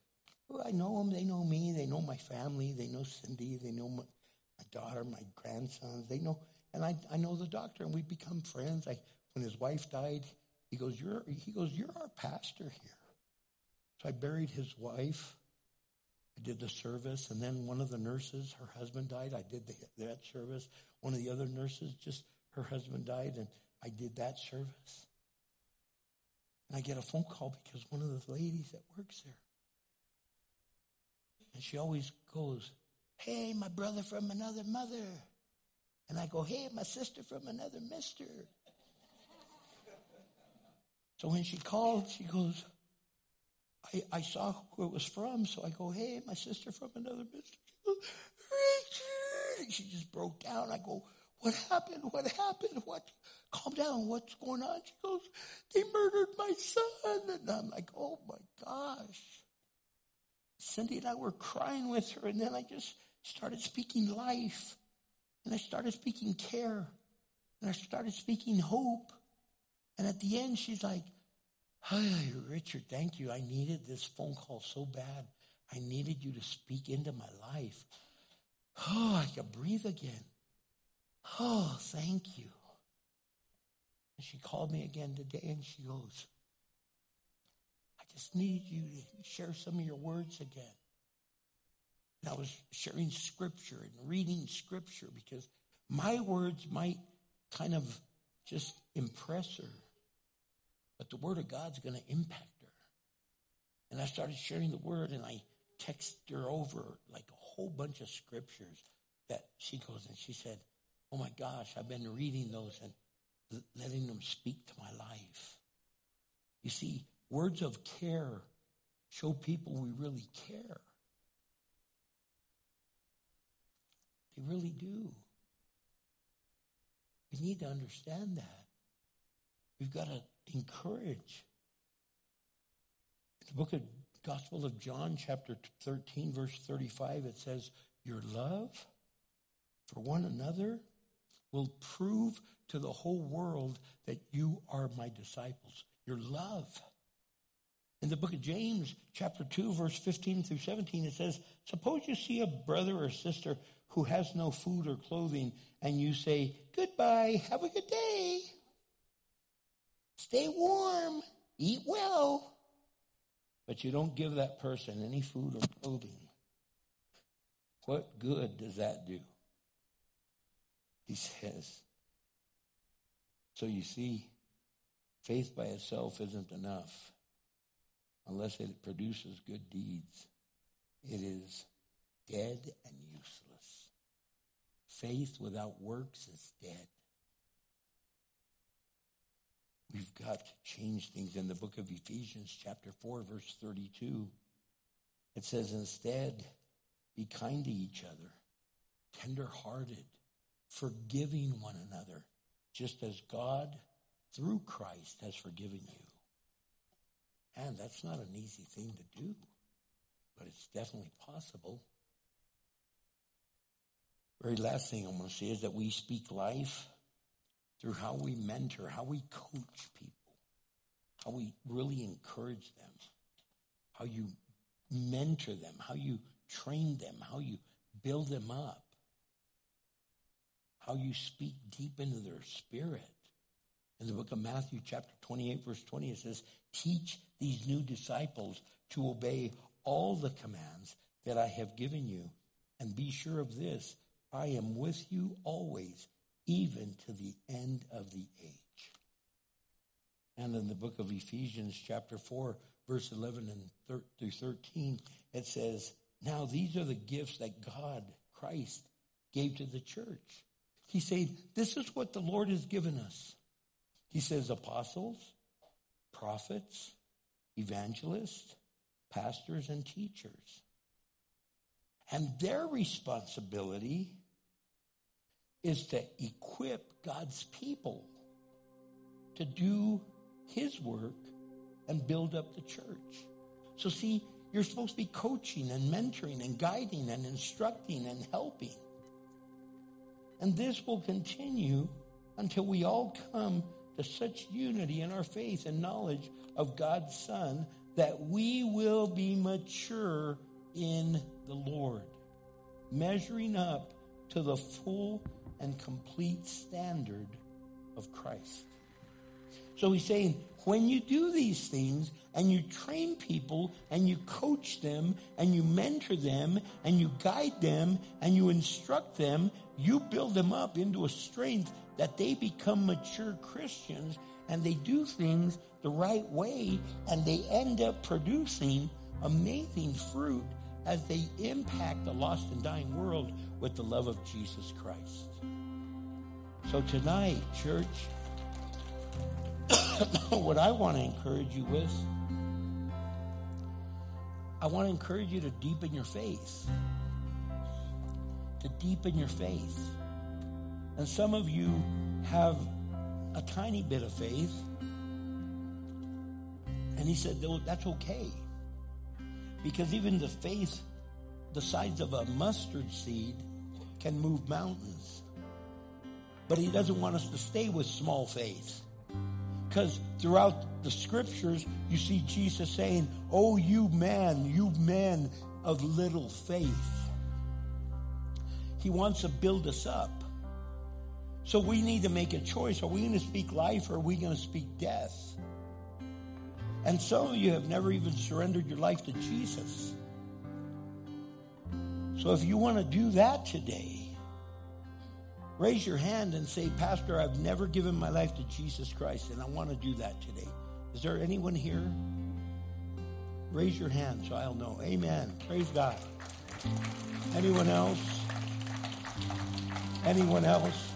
I know them. They know me. They know my family. They know Cindy. They know my, my daughter, my grandsons. They know, and I, I know the doctor, and we become friends. I, when his wife died, he goes, "You're," he goes, "You're our pastor here." So I buried his wife. I did the service, and then one of the nurses, her husband died. I did the, that service. One of the other nurses, just her husband died, and I did that service. And I get a phone call because one of the ladies that works there. And she always goes, Hey, my brother from another mother. And I go, Hey, my sister from another mister. so when she called, she goes, I, I saw who it was from, so I go, Hey, my sister from another mister. She goes, Richard. She just broke down. I go, What happened? What happened? What? Calm down. What's going on? She goes, They murdered my son. And I'm like, Oh my gosh. Cindy and I were crying with her, and then I just started speaking life. And I started speaking care. And I started speaking hope. And at the end, she's like, Hi, Richard, thank you. I needed this phone call so bad. I needed you to speak into my life. Oh, I can breathe again. Oh, thank you. And she called me again today and she goes, I just need you to share some of your words again. And I was sharing scripture and reading scripture because my words might kind of just impress her, but the word of God's going to impact her. And I started sharing the word and I texted her over like a whole bunch of scriptures that she goes and she said, Oh my gosh, I've been reading those and letting them speak to my life. You see, words of care show people we really care. They really do. We need to understand that. We've got to encourage. In the book of Gospel of John, chapter 13, verse 35, it says, Your love for one another will prove to the whole world that you are my disciples. Your love. In the book of James, chapter 2, verse 15 through 17, it says, Suppose you see a brother or sister who has no food or clothing, and you say, Goodbye, have a good day. Stay warm, eat well. But you don't give that person any food or clothing. What good does that do? He says. So you see, faith by itself isn't enough unless it produces good deeds. It is dead and useless. Faith without works is dead. We've got to change things. In the book of Ephesians, chapter 4, verse 32, it says, Instead, be kind to each other, tender hearted, forgiving one another, just as God, through Christ, has forgiven you. And that's not an easy thing to do, but it's definitely possible. Very last thing I'm going to say is that we speak life through how we mentor, how we coach people, how we really encourage them, how you mentor them, how you train them, how you build them up how you speak deep into their spirit. In the book of Matthew, chapter 28, verse 20, it says, Teach these new disciples to obey all the commands that I have given you. And be sure of this I am with you always, even to the end of the age. And in the book of Ephesians, chapter 4, verse 11 and thir- through 13, it says, Now these are the gifts that God, Christ, gave to the church. He said, This is what the Lord has given us. He says, apostles, prophets, evangelists, pastors, and teachers. And their responsibility is to equip God's people to do his work and build up the church. So, see, you're supposed to be coaching and mentoring and guiding and instructing and helping. And this will continue until we all come to such unity in our faith and knowledge of God's Son that we will be mature in the Lord, measuring up to the full and complete standard of Christ. So he's saying, when you do these things and you train people and you coach them and you mentor them and you guide them and you instruct them, you build them up into a strength that they become mature Christians and they do things the right way and they end up producing amazing fruit as they impact the lost and dying world with the love of Jesus Christ. So tonight, church, what I want to encourage you with, I want to encourage you to deepen your faith. To deepen your faith. And some of you have a tiny bit of faith. And he said, that's okay. Because even the faith the size of a mustard seed can move mountains. But he doesn't want us to stay with small faith. Because throughout the scriptures, you see Jesus saying, Oh, you man, you men of little faith. He wants to build us up. So we need to make a choice. Are we going to speak life or are we going to speak death? And some of you have never even surrendered your life to Jesus. So if you want to do that today, raise your hand and say, Pastor, I've never given my life to Jesus Christ, and I want to do that today. Is there anyone here? Raise your hand so I'll know. Amen. Praise God. Anyone else? Anyone else?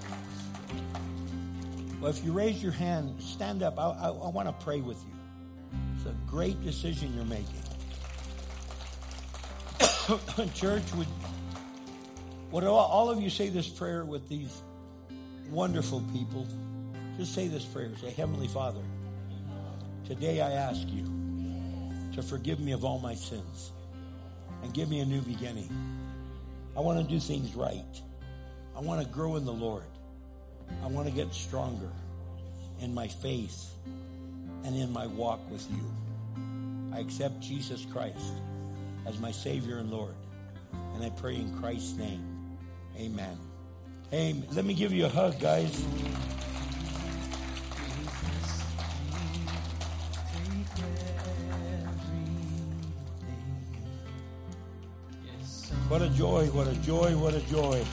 Well, if you raise your hand, stand up. I, I, I want to pray with you. It's a great decision you're making. Church, would, would all of you say this prayer with these wonderful people? Just say this prayer. Say, Heavenly Father, today I ask you to forgive me of all my sins and give me a new beginning. I want to do things right. I want to grow in the Lord. I want to get stronger in my faith and in my walk with you. I accept Jesus Christ as my Savior and Lord. And I pray in Christ's name. Amen. Hey, let me give you a hug, guys. What a joy, what a joy, what a joy.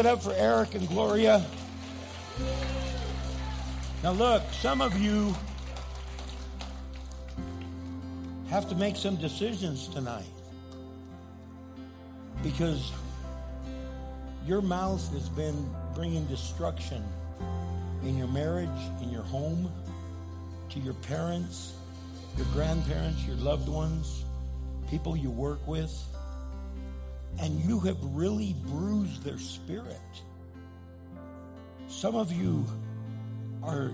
It up for Eric and Gloria? Now, look, some of you have to make some decisions tonight because your mouth has been bringing destruction in your marriage, in your home, to your parents, your grandparents, your loved ones, people you work with, and you have really bruised their spirit. Some of you are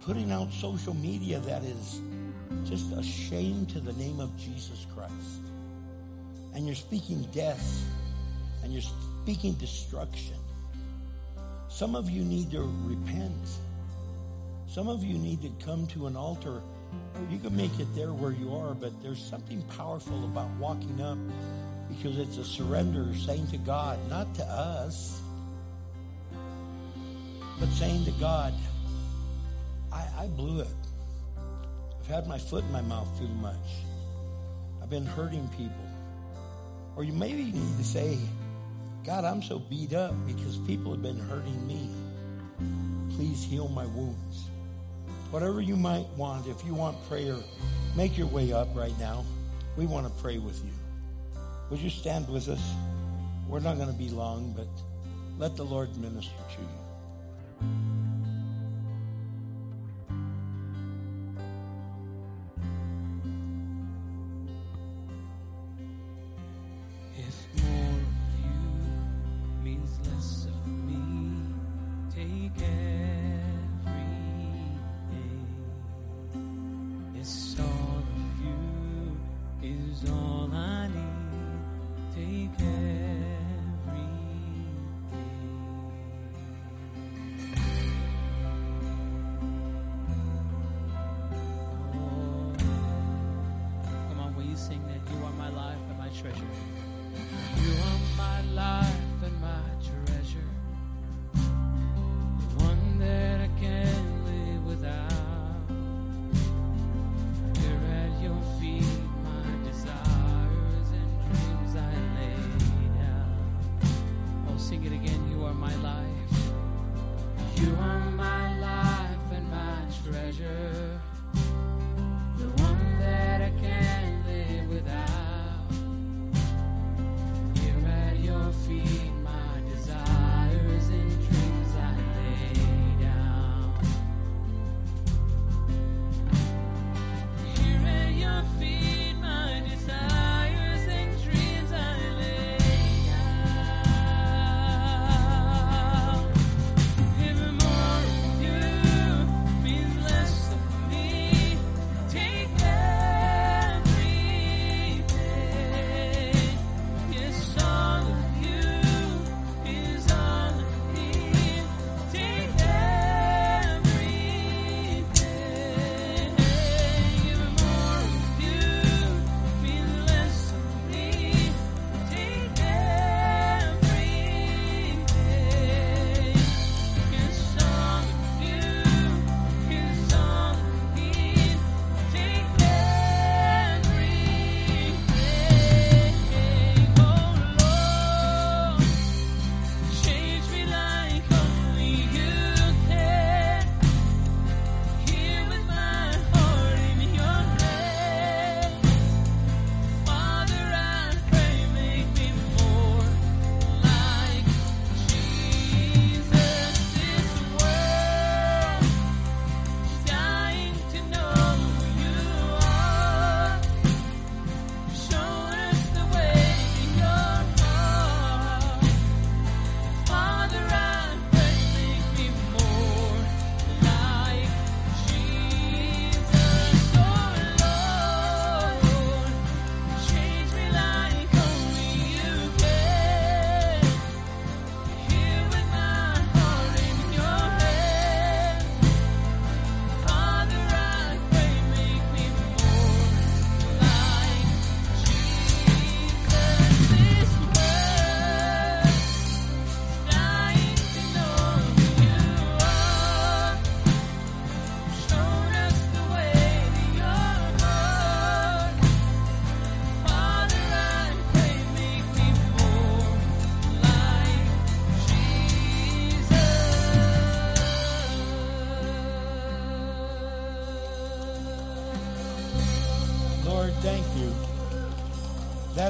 putting out social media that is just a shame to the name of Jesus Christ. And you're speaking death and you're speaking destruction. Some of you need to repent. Some of you need to come to an altar. You can make it there where you are, but there's something powerful about walking up because it's a surrender saying to God, not to us, but saying to God, I, I blew it. I've had my foot in my mouth too much. I've been hurting people. Or you maybe need to say, God, I'm so beat up because people have been hurting me. Please heal my wounds. Whatever you might want, if you want prayer, make your way up right now. We want to pray with you. Would you stand with us? We're not going to be long, but let the Lord minister to you. You are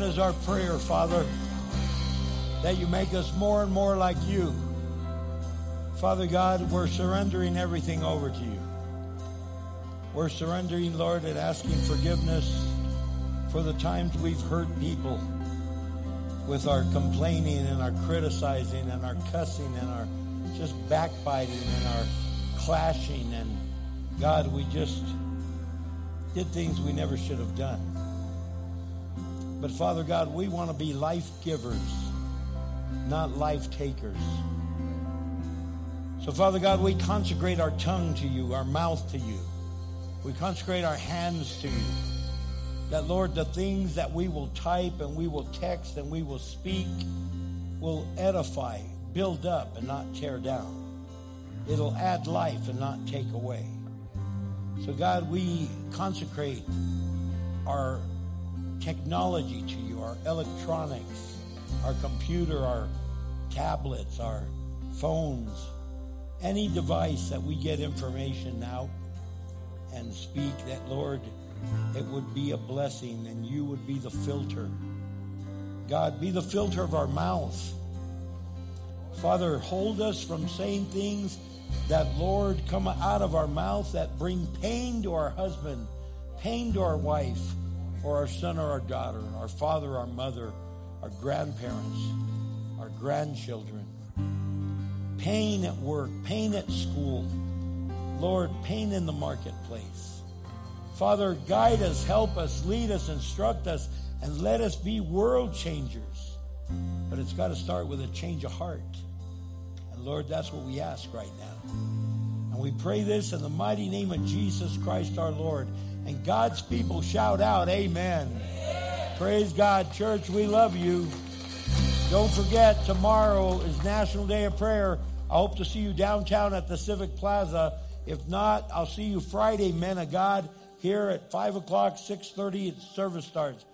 That is our prayer, Father, that you make us more and more like you. Father God, we're surrendering everything over to you. We're surrendering, Lord, and asking forgiveness for the times we've hurt people with our complaining and our criticizing and our cussing and our just backbiting and our clashing. And God, we just did things we never should have done. But Father God, we want to be life givers, not life takers. So, Father God, we consecrate our tongue to you, our mouth to you. We consecrate our hands to you. That, Lord, the things that we will type and we will text and we will speak will edify, build up, and not tear down. It'll add life and not take away. So, God, we consecrate our technology to you, our electronics, our computer, our tablets, our phones, any device that we get information now and speak that, Lord, it would be a blessing and you would be the filter. God, be the filter of our mouth. Father, hold us from saying things that, Lord, come out of our mouth that bring pain to our husband, pain to our wife, or our son or our daughter, our father, our mother, our grandparents, our grandchildren. Pain at work, pain at school. Lord, pain in the marketplace. Father, guide us, help us, lead us, instruct us, and let us be world changers. But it's got to start with a change of heart. And Lord, that's what we ask right now. And we pray this in the mighty name of Jesus Christ our Lord. And God's people shout out, Amen. Praise God, church. We love you. Don't forget, tomorrow is National Day of Prayer. I hope to see you downtown at the Civic Plaza. If not, I'll see you Friday, men of God, here at 5 o'clock, 6.30, service starts.